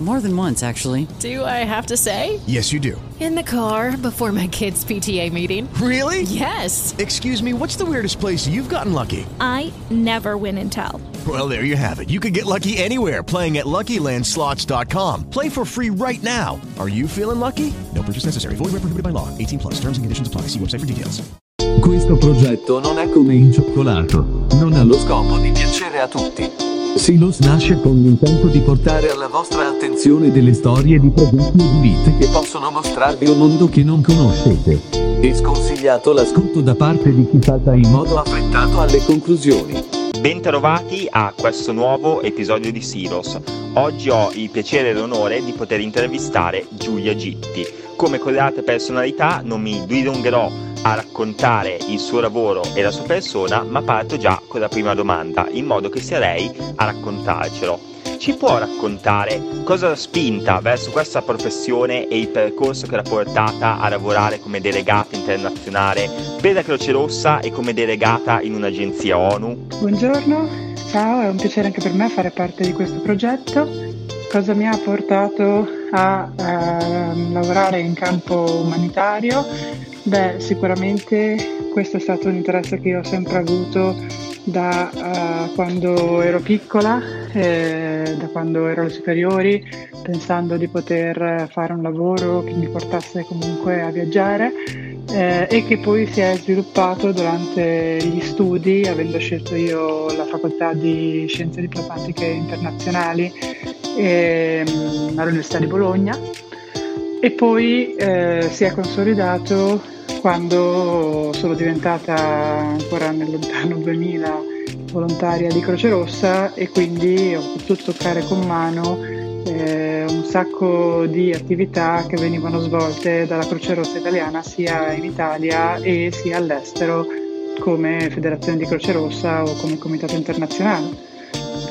More than once, actually. Do I have to say? Yes, you do. In the car before my kids' PTA meeting. Really? Yes. Excuse me, what's the weirdest place you've gotten lucky? I never win and tell. Well, there you have it. You can get lucky anywhere playing at LuckyLandSlots.com. Play for free right now. Are you feeling lucky? No purchase necessary. Void where prohibited by law. 18 plus. Terms and conditions apply. See website for details. Questo progetto non è come il cioccolato. Non ha lo scopo di piacere a tutti. Silos nasce con l'intento di portare alla vostra attenzione delle storie di prodotti e di vite che possono mostrarvi un mondo che non conoscete. E sconsigliato l'ascolto da parte di chi salta in modo affrettato alle conclusioni. Bentrovati a questo nuovo episodio di Silos. Oggi ho il piacere e l'onore di poter intervistare Giulia Gitti. Come con personalità non mi dilungherò a raccontare il suo lavoro e la sua persona, ma parto già con la prima domanda, in modo che sia lei a raccontarcelo. Ci può raccontare cosa l'ha spinta verso questa professione e il percorso che l'ha portata a lavorare come delegata internazionale per la Croce Rossa e come delegata in un'agenzia ONU? Buongiorno, ciao, è un piacere anche per me fare parte di questo progetto. Cosa mi ha portato a, a lavorare in campo umanitario? Beh, sicuramente questo è stato un interesse che io ho sempre avuto da uh, quando ero piccola, eh, da quando ero alle superiori, pensando di poter fare un lavoro che mi portasse comunque a viaggiare eh, e che poi si è sviluppato durante gli studi, avendo scelto io la facoltà di scienze diplomatiche internazionali eh, all'Università di Bologna. E poi eh, si è consolidato quando sono diventata ancora nel lontano 2000 volontaria di Croce Rossa e quindi ho potuto toccare con mano eh, un sacco di attività che venivano svolte dalla Croce Rossa italiana sia in Italia e sia all'estero come Federazione di Croce Rossa o come Comitato internazionale.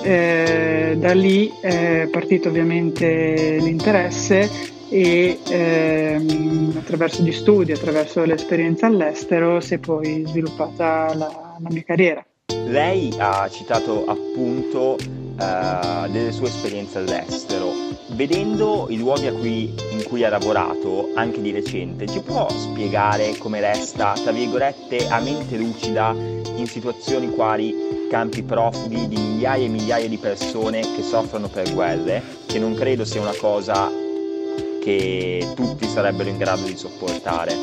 Eh, da lì è partito ovviamente l'interesse e ehm, attraverso gli studi, attraverso l'esperienza all'estero si è poi sviluppata la, la mia carriera. Lei ha citato appunto uh, delle sue esperienze all'estero. Vedendo i luoghi cui, in cui ha lavorato, anche di recente, ci può spiegare come resta, tra virgolette, a mente lucida in situazioni quali campi profughi di migliaia e migliaia di persone che soffrono per guerre, che non credo sia una cosa che tutti sarebbero in grado di sopportare?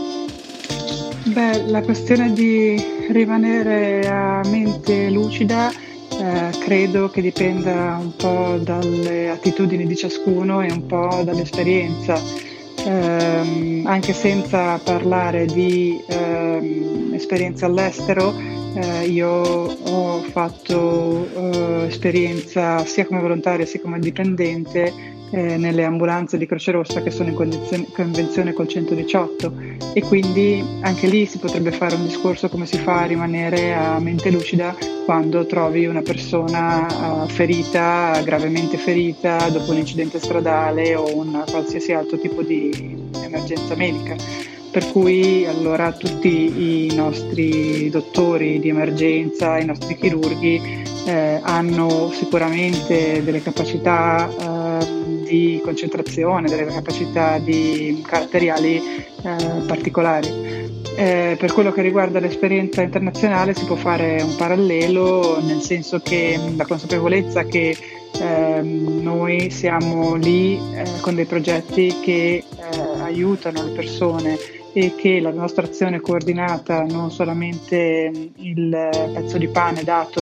Beh, la questione di rimanere a mente lucida eh, credo che dipenda un po' dalle attitudini di ciascuno e un po' dall'esperienza. Eh, anche senza parlare di eh, esperienza all'estero, eh, io ho fatto eh, esperienza sia come volontaria sia come dipendente eh, nelle ambulanze di Croce Rossa che sono in convenzione col 118 e quindi anche lì si potrebbe fare un discorso come si fa a rimanere a mente lucida quando trovi una persona uh, ferita, gravemente ferita dopo un incidente stradale o un qualsiasi altro tipo di emergenza medica. Per cui allora tutti i nostri dottori di emergenza, i nostri chirurghi eh, hanno sicuramente delle capacità eh, di concentrazione, delle capacità di caratteriali eh, particolari. Eh, per quello che riguarda l'esperienza internazionale si può fare un parallelo nel senso che la consapevolezza che eh, noi siamo lì eh, con dei progetti che eh, aiutano le persone e che la nostra azione coordinata non solamente il pezzo di pane dato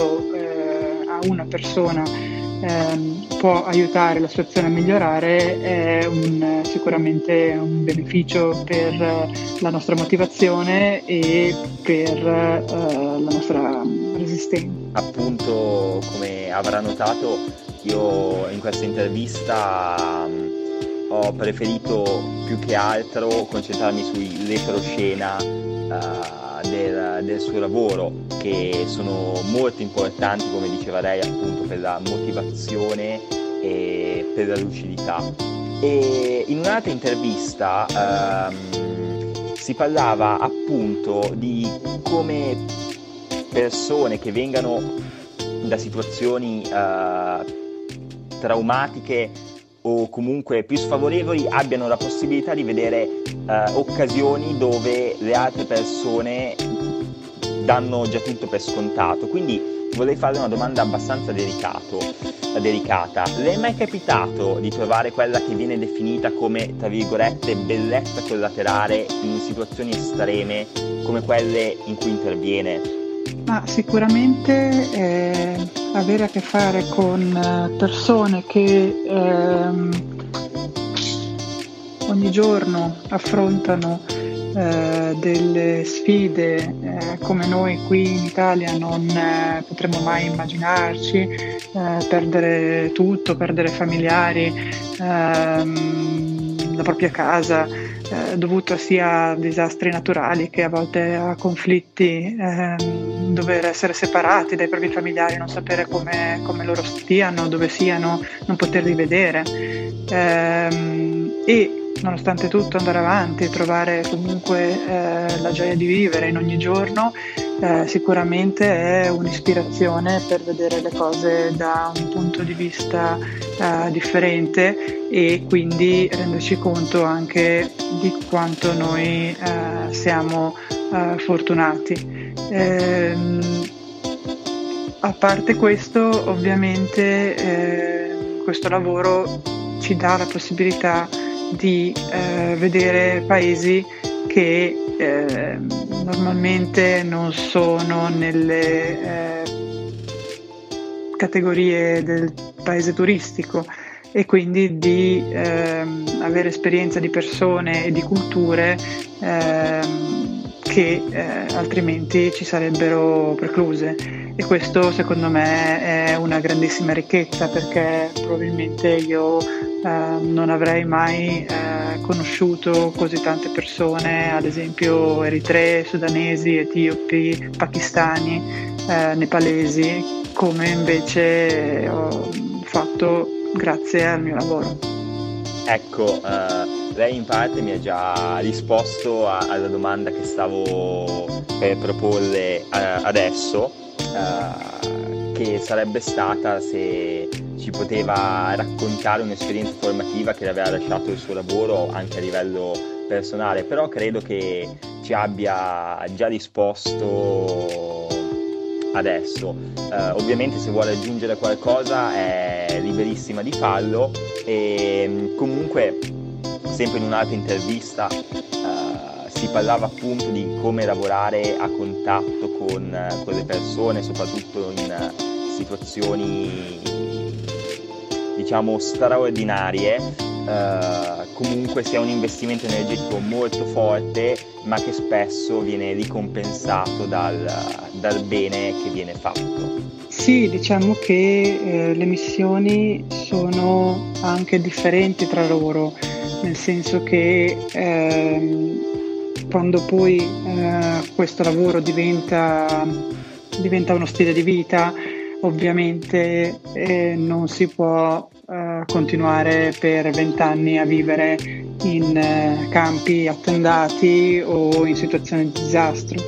Eh, a una persona ehm, può aiutare la situazione a migliorare è un, sicuramente un beneficio per la nostra motivazione e per eh, la nostra resistenza. Appunto, come avrà notato, io in questa intervista um, ho preferito più che altro concentrarmi sui retroscena uh, del, del, suo lavoro, che sono molto importanti, come diceva lei, appunto per la motivazione e per la lucidità. E in un'altra intervista um, si parlava appunto di come persone che vengano da situazioni uh, traumatiche o comunque più sfavorevoli abbiano la possibilità di vedere uh, occasioni dove le altre persone danno già tutto per scontato. Quindi vorrei fare una domanda abbastanza delicato, delicata. Le è mai capitato di trovare quella che viene definita come, tra virgolette, bellezza collaterale in situazioni estreme come quelle in cui interviene? Ma sicuramente eh, avere a che fare con eh, persone che ehm, ogni giorno affrontano eh, delle sfide eh, come noi qui in Italia non eh, potremmo mai immaginarci, eh, perdere tutto, perdere familiari, ehm, la propria casa, eh, dovuto sia a disastri naturali che a volte a conflitti, ehm, dover essere separati dai propri familiari, non sapere come, come loro stiano, dove siano, non poterli vedere. Ehm, e nonostante tutto andare avanti trovare comunque eh, la gioia di vivere in ogni giorno eh, sicuramente è un'ispirazione per vedere le cose da un punto di vista eh, differente e quindi renderci conto anche di quanto noi eh, siamo eh, fortunati. Ehm, a parte questo, ovviamente eh, questo lavoro ci dà la possibilità di eh, vedere paesi che eh, normalmente non sono nelle eh, categorie del paese turistico e quindi di ehm, avere esperienza di persone e di culture ehm, che eh, altrimenti ci sarebbero precluse. E questo secondo me è una grandissima ricchezza perché probabilmente io eh, non avrei mai eh, conosciuto così tante persone, ad esempio eritrei, sudanesi, etiopi, pakistani, eh, nepalesi, come invece ho fatto grazie al mio lavoro. Ecco, uh, lei in parte mi ha già risposto a, alla domanda che stavo per proporle uh, adesso, che sarebbe stata se ci poteva raccontare un'esperienza formativa che le aveva lasciato il suo lavoro anche a livello personale, però credo che ci abbia già risposto adesso. Uh, ovviamente se vuole aggiungere qualcosa è liberissima di farlo e mm, comunque sempre in un'altra intervista uh, si parlava appunto di come lavorare a contatto con, con le persone, soprattutto in situazioni diciamo straordinarie, eh, comunque sia un investimento energetico molto forte ma che spesso viene ricompensato dal, dal bene che viene fatto. Sì, diciamo che eh, le missioni sono anche differenti tra loro, nel senso che ehm, quando poi eh, questo lavoro diventa, diventa uno stile di vita, ovviamente eh, non si può eh, continuare per vent'anni a vivere in eh, campi attendati o in situazioni di disastro.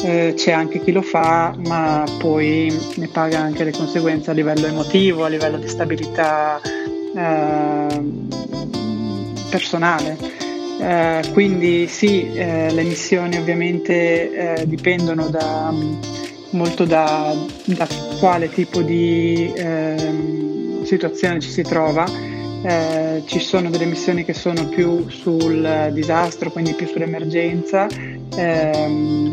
Eh, c'è anche chi lo fa, ma poi ne paga anche le conseguenze a livello emotivo, a livello di stabilità ehm, personale. Eh, quindi sì, eh, le missioni ovviamente dipendono da molto da, da quale tipo di eh, situazione ci si trova. Eh, ci sono delle missioni che sono più sul disastro, quindi più sull'emergenza. Eh,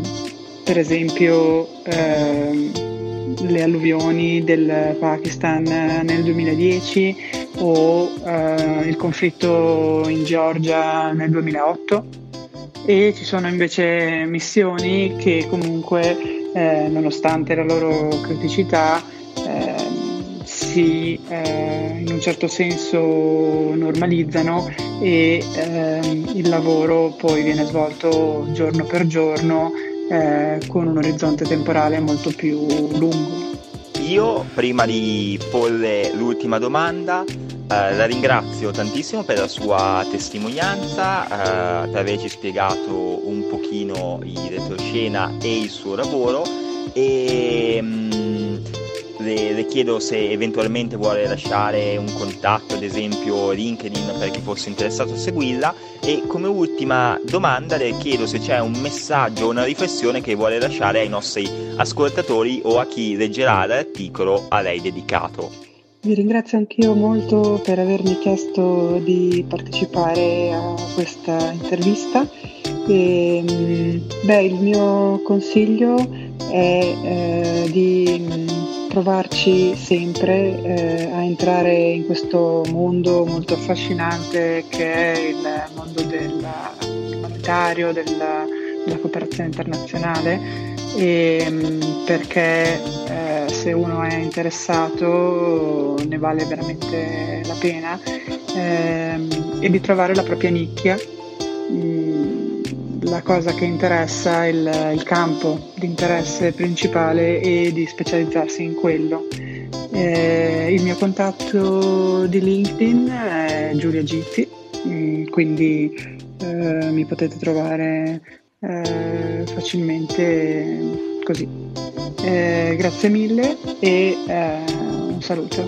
per esempio ehm, le alluvioni del Pakistan nel 2010 o eh, il conflitto in Georgia nel 2008 e ci sono invece missioni che comunque eh, nonostante la loro criticità eh, si eh, in un certo senso normalizzano e ehm, il lavoro poi viene svolto giorno per giorno eh, con un orizzonte temporale molto più lungo. Io, prima di porre l'ultima domanda, eh, la ringrazio tantissimo per la sua testimonianza, eh, per averci spiegato un pochino il retroscena e il suo lavoro e mh, le, le, chiedo se eventualmente vuole lasciare un contatto, ad esempio LinkedIn per chi fosse interessato a seguirla e come ultima domanda le chiedo se c'è un messaggio o una riflessione che vuole lasciare ai nostri ascoltatori o a chi leggerà l'articolo a lei dedicato. Vi ringrazio anch'io molto per avermi chiesto di partecipare a questa intervista. E, beh, il mio consiglio è eh, di provarci sempre eh, a entrare in questo mondo molto affascinante che è il mondo del monetario, della, della cooperazione internazionale e, mm, perché eh, se uno è interessato ne vale veramente la pena eh, e di trovare la propria nicchia. Mm, la cosa che interessa il, il campo di interesse principale e di specializzarsi in quello. Eh, il mio contatto di LinkedIn è Giulia Gitti, mm, quindi eh, mi potete trovare eh, facilmente così. Eh, grazie mille e eh, un saluto.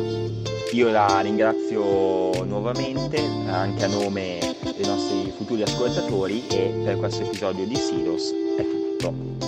Io la ringrazio nuovamente anche a nome dei nostri futuri ascoltatori e per questo episodio di Silos è tutto.